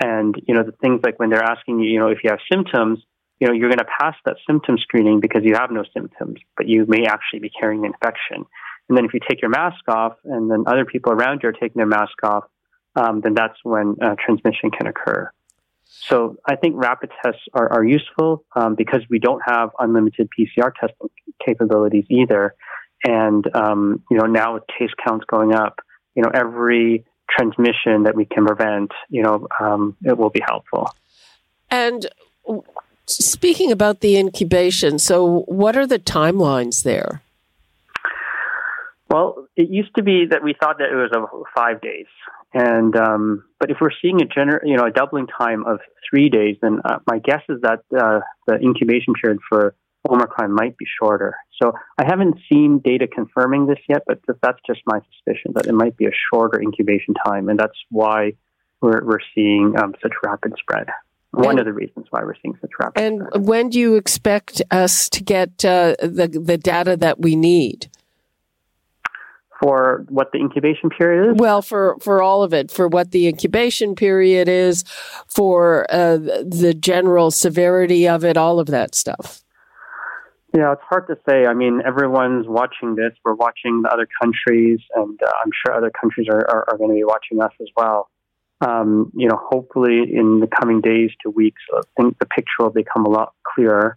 and, you know, the things like when they're asking you, you know, if you have symptoms, you know, you're going to pass that symptom screening because you have no symptoms, but you may actually be carrying an infection. And then if you take your mask off and then other people around you are taking their mask off, um, then that's when uh, transmission can occur. So I think rapid tests are, are useful um, because we don't have unlimited PCR testing capabilities either. And, um, you know, now with case counts going up, you know, every transmission that we can prevent, you know, um, it will be helpful. And speaking about the incubation, so what are the timelines there? Well, it used to be that we thought that it was five days, and um, but if we're seeing a gener- you know a doubling time of three days, then uh, my guess is that uh, the incubation period for Omicron might be shorter. So I haven't seen data confirming this yet, but that's just my suspicion that it might be a shorter incubation time, and that's why we're we're seeing um, such rapid spread. One and, of the reasons why we're seeing such rapid. And spread. when do you expect us to get uh, the the data that we need? For what the incubation period is? Well, for, for all of it, for what the incubation period is, for uh, the general severity of it, all of that stuff. Yeah, it's hard to say. I mean, everyone's watching this. We're watching the other countries, and uh, I'm sure other countries are, are, are going to be watching us as well. Um, you know, hopefully in the coming days to weeks, I think the picture will become a lot clearer,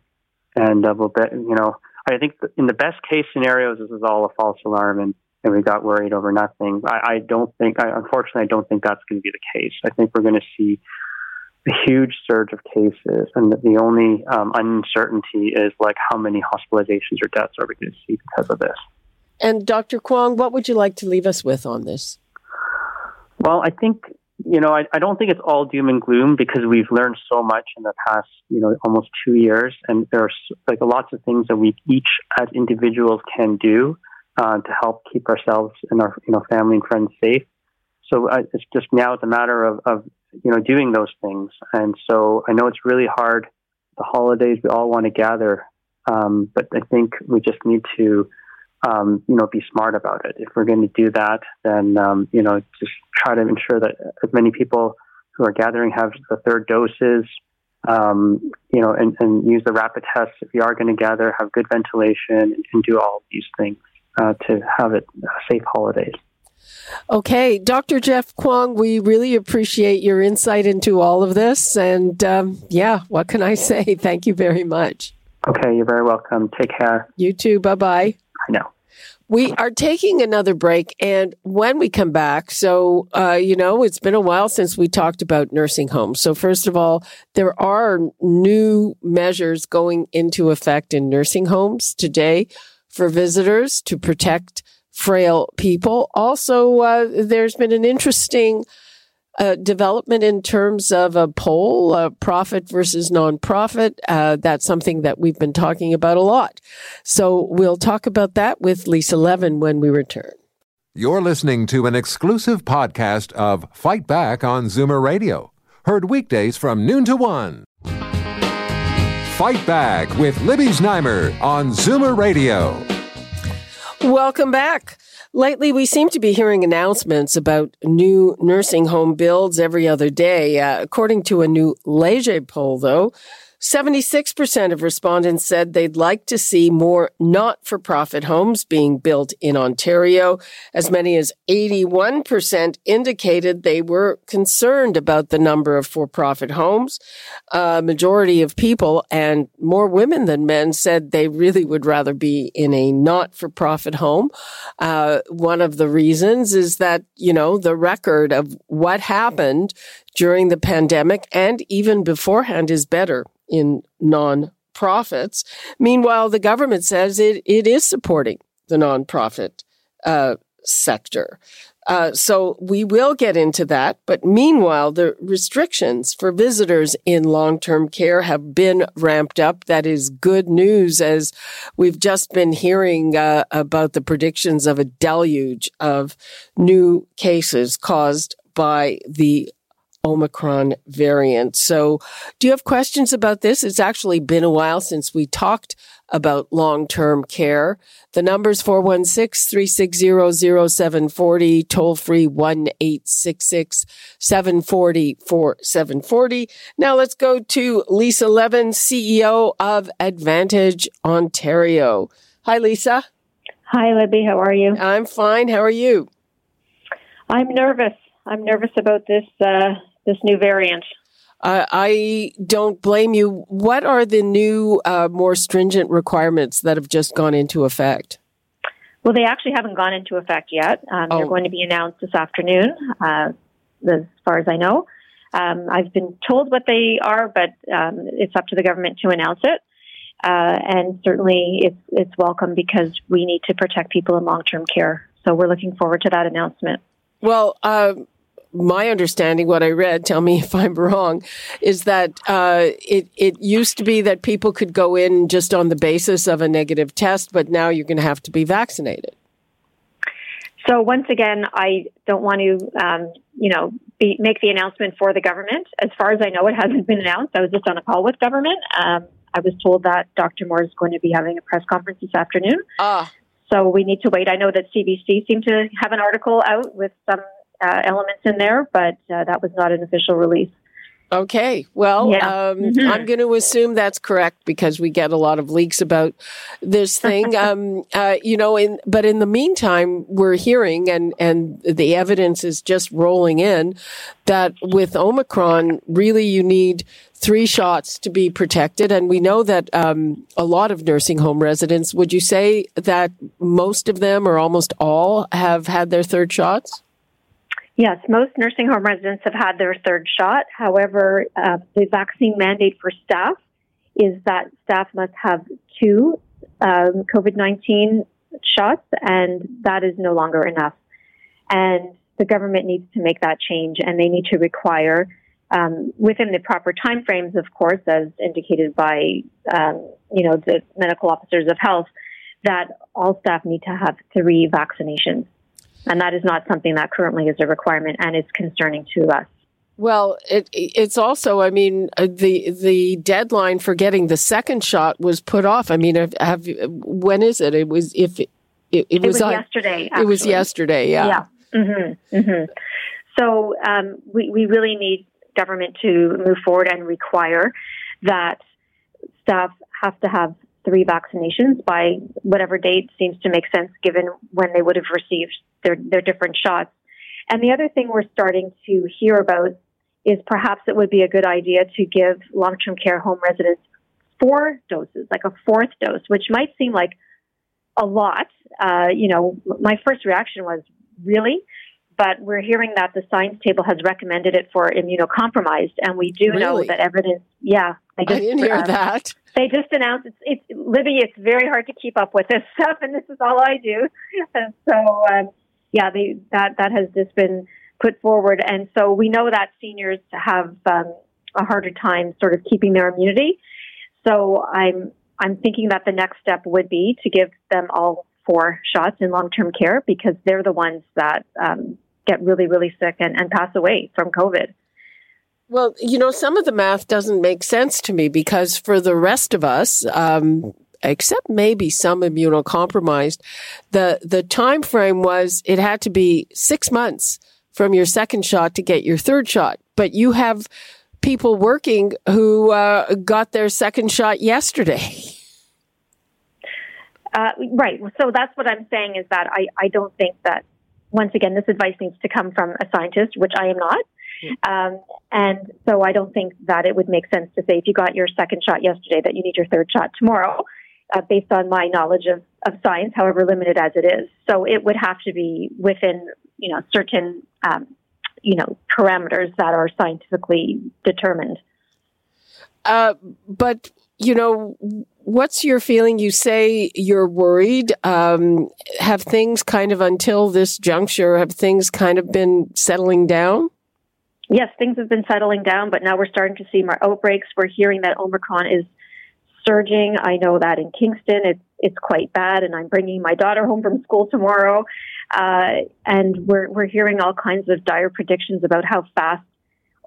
and uh, we'll bet. You know, I think in the best case scenarios, this is all a false alarm, and and we got worried over nothing. I, I don't think, I, unfortunately, I don't think that's going to be the case. I think we're going to see huge surge of cases, and the only um, uncertainty is like how many hospitalizations or deaths are we going to see because of this. And Dr. Kwong, what would you like to leave us with on this? Well, I think you know I, I don't think it's all doom and gloom because we've learned so much in the past you know almost two years, and there's like lots of things that we each as individuals can do uh, to help keep ourselves and our you know family and friends safe. So uh, it's just now it's a matter of, of you know, doing those things. And so I know it's really hard. The holidays, we all want to gather, um, but I think we just need to, um, you know, be smart about it. If we're going to do that, then um, you know, just try to ensure that as many people who are gathering have the third doses. Um, you know, and, and use the rapid tests if you are going to gather, have good ventilation, and, do all these things uh, to have it safe holidays. Okay, Dr. Jeff Kwong, we really appreciate your insight into all of this. And um, yeah, what can I say? Thank you very much. Okay, you're very welcome. Take care. You too. Bye bye. I know. We are taking another break, and when we come back, so, uh, you know, it's been a while since we talked about nursing homes. So, first of all, there are new measures going into effect in nursing homes today for visitors to protect frail people. Also, uh, there's been an interesting uh, development in terms of a poll, uh, profit versus nonprofit. Uh, that's something that we've been talking about a lot. So we'll talk about that with Lisa Levin when we return. You're listening to an exclusive podcast of Fight Back on Zoomer Radio Heard weekdays from noon to one. Fight Back with Libby Znaimer on Zoomer Radio. Welcome back. Lately, we seem to be hearing announcements about new nursing home builds every other day. Uh, according to a new Leger poll, though, 76% of respondents said they'd like to see more not for profit homes being built in Ontario. As many as 81% indicated they were concerned about the number of for profit homes. A majority of people and more women than men said they really would rather be in a not for profit home. Uh, one of the reasons is that, you know, the record of what happened during the pandemic and even beforehand is better in non-profits. Meanwhile, the government says it, it is supporting the nonprofit uh, sector. Uh, so we will get into that. But meanwhile, the restrictions for visitors in long-term care have been ramped up. That is good news as we've just been hearing uh, about the predictions of a deluge of new cases caused by the Omicron variant. So do you have questions about this? It's actually been a while since we talked about long-term care. The number's 416-360-0740, toll free 1-866-740-4740. Now let's go to Lisa Levin, CEO of AdvantAge Ontario. Hi, Lisa. Hi, Libby. How are you? I'm fine. How are you? I'm nervous. I'm nervous about this uh, this new variant. Uh, I don't blame you. What are the new, uh, more stringent requirements that have just gone into effect? Well, they actually haven't gone into effect yet. Um, oh. They're going to be announced this afternoon, uh, as far as I know. Um, I've been told what they are, but um, it's up to the government to announce it. Uh, and certainly, it's it's welcome because we need to protect people in long term care. So we're looking forward to that announcement. Well, uh, my understanding, what I read, tell me if I'm wrong, is that uh, it it used to be that people could go in just on the basis of a negative test, but now you're going to have to be vaccinated. So once again, I don't want to, um, you know, be, make the announcement for the government. As far as I know, it hasn't been announced. I was just on a call with government. Um, I was told that Dr. Moore is going to be having a press conference this afternoon. Ah. So we need to wait. I know that CBC seemed to have an article out with some uh, elements in there, but uh, that was not an official release. Okay. Well, yeah. um, mm-hmm. I'm going to assume that's correct because we get a lot of leaks about this thing. um, uh, you know, in, but in the meantime, we're hearing and, and the evidence is just rolling in that with Omicron, really you need three shots to be protected. And we know that, um, a lot of nursing home residents, would you say that most of them or almost all have had their third shots? Yes, most nursing home residents have had their third shot. However, uh, the vaccine mandate for staff is that staff must have two um, COVID 19 shots, and that is no longer enough. And the government needs to make that change, and they need to require, um, within the proper timeframes, of course, as indicated by um, you know the medical officers of health, that all staff need to have three vaccinations. And that is not something that currently is a requirement and is concerning to us. Well, it, it's also, I mean, uh, the the deadline for getting the second shot was put off. I mean, have, have when is it? It was if it, it, it was, was on, yesterday. Actually. It was yesterday. Yeah. Yeah. Mm-hmm. Mm-hmm. So um, we we really need government to move forward and require that staff have to have three vaccinations by whatever date seems to make sense given when they would have received their, their different shots. And the other thing we're starting to hear about is perhaps it would be a good idea to give long term care home residents four doses, like a fourth dose, which might seem like a lot. Uh, you know, my first reaction was really, but we're hearing that the science table has recommended it for immunocompromised, and we do really? know that evidence. Yeah, I, just, I didn't hear uh, that. They just announced it's, it's Libby. It's very hard to keep up with this stuff, and this is all I do. And so, um, yeah, they, that that has just been put forward, and so we know that seniors have um, a harder time sort of keeping their immunity. So I'm I'm thinking that the next step would be to give them all four shots in long term care because they're the ones that um, get really, really sick and, and pass away from COVID. Well, you know, some of the math doesn't make sense to me because for the rest of us, um, except maybe some immunocompromised, the the time frame was it had to be six months from your second shot to get your third shot. But you have people working who uh, got their second shot yesterday. Uh, right. So that's what I'm saying is that I, I don't think that, once again, this advice needs to come from a scientist, which I am not. Um, and so I don't think that it would make sense to say if you got your second shot yesterday that you need your third shot tomorrow, uh, based on my knowledge of, of science, however limited as it is. So it would have to be within, you know, certain, um, you know, parameters that are scientifically determined. Uh, but you know, what's your feeling? You say you're worried. Um, have things kind of until this juncture, have things kind of been settling down? Yes, things have been settling down, but now we're starting to see more outbreaks. We're hearing that Omicron is surging. I know that in Kingston, it's it's quite bad, and I'm bringing my daughter home from school tomorrow, uh, and we're we're hearing all kinds of dire predictions about how fast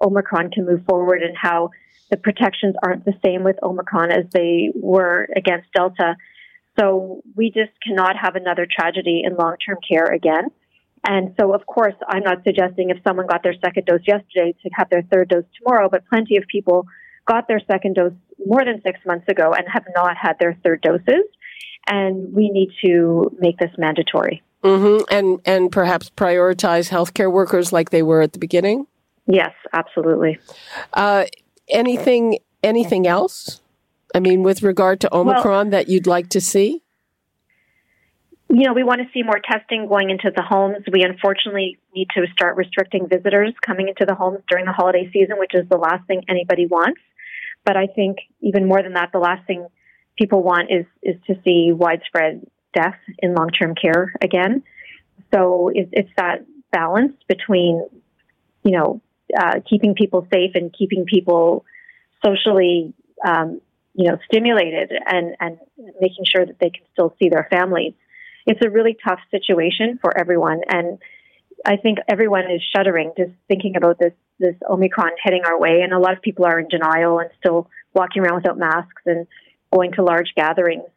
Omicron can move forward and how the protections aren't the same with Omicron as they were against Delta. So we just cannot have another tragedy in long term care again. And so, of course, I'm not suggesting if someone got their second dose yesterday to have their third dose tomorrow, but plenty of people got their second dose more than six months ago and have not had their third doses. And we need to make this mandatory. Mm-hmm. And and perhaps prioritize healthcare workers like they were at the beginning. Yes, absolutely. Uh, anything anything else? I mean, with regard to Omicron, well, that you'd like to see? You know, we want to see more testing going into the homes. We unfortunately need to start restricting visitors coming into the homes during the holiday season, which is the last thing anybody wants. But I think even more than that, the last thing people want is is to see widespread death in long term care again. So it's, it's that balance between, you know, uh, keeping people safe and keeping people socially, um, you know, stimulated and, and making sure that they can still see their families. It's a really tough situation for everyone. And I think everyone is shuddering just thinking about this, this Omicron heading our way. And a lot of people are in denial and still walking around without masks and going to large gatherings.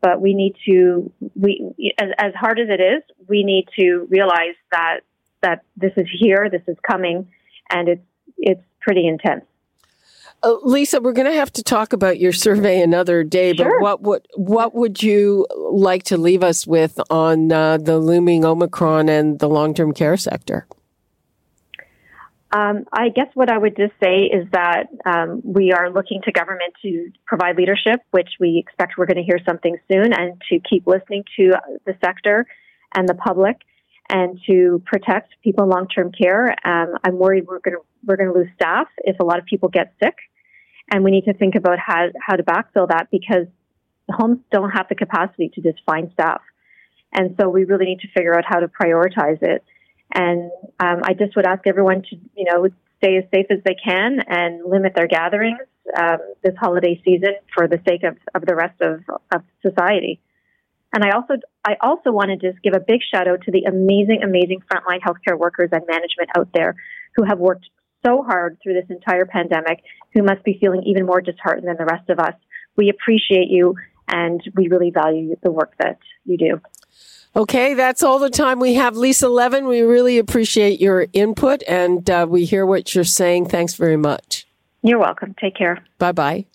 But we need to, we, as, as hard as it is, we need to realize that, that this is here, this is coming, and it's it's pretty intense. Uh, Lisa, we're going to have to talk about your survey another day, but sure. what would what would you like to leave us with on uh, the looming Omicron and the long term care sector? Um, I guess what I would just say is that um, we are looking to government to provide leadership, which we expect we're going to hear something soon, and to keep listening to the sector and the public and to protect people in long-term care. Um, I'm worried we're going to we're going to lose staff if a lot of people get sick, and we need to think about how how to backfill that because the homes don't have the capacity to just find staff, and so we really need to figure out how to prioritize it. And um, I just would ask everyone to you know stay as safe as they can and limit their gatherings um, this holiday season for the sake of, of the rest of, of society. And I also, I also want to just give a big shout out to the amazing, amazing frontline healthcare workers and management out there who have worked so hard through this entire pandemic, who must be feeling even more disheartened than the rest of us. We appreciate you and we really value the work that you do. Okay, that's all the time we have. Lisa Levin, we really appreciate your input and uh, we hear what you're saying. Thanks very much. You're welcome. Take care. Bye bye.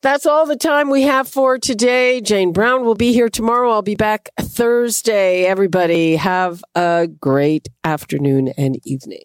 That's all the time we have for today. Jane Brown will be here tomorrow. I'll be back Thursday. Everybody have a great afternoon and evening.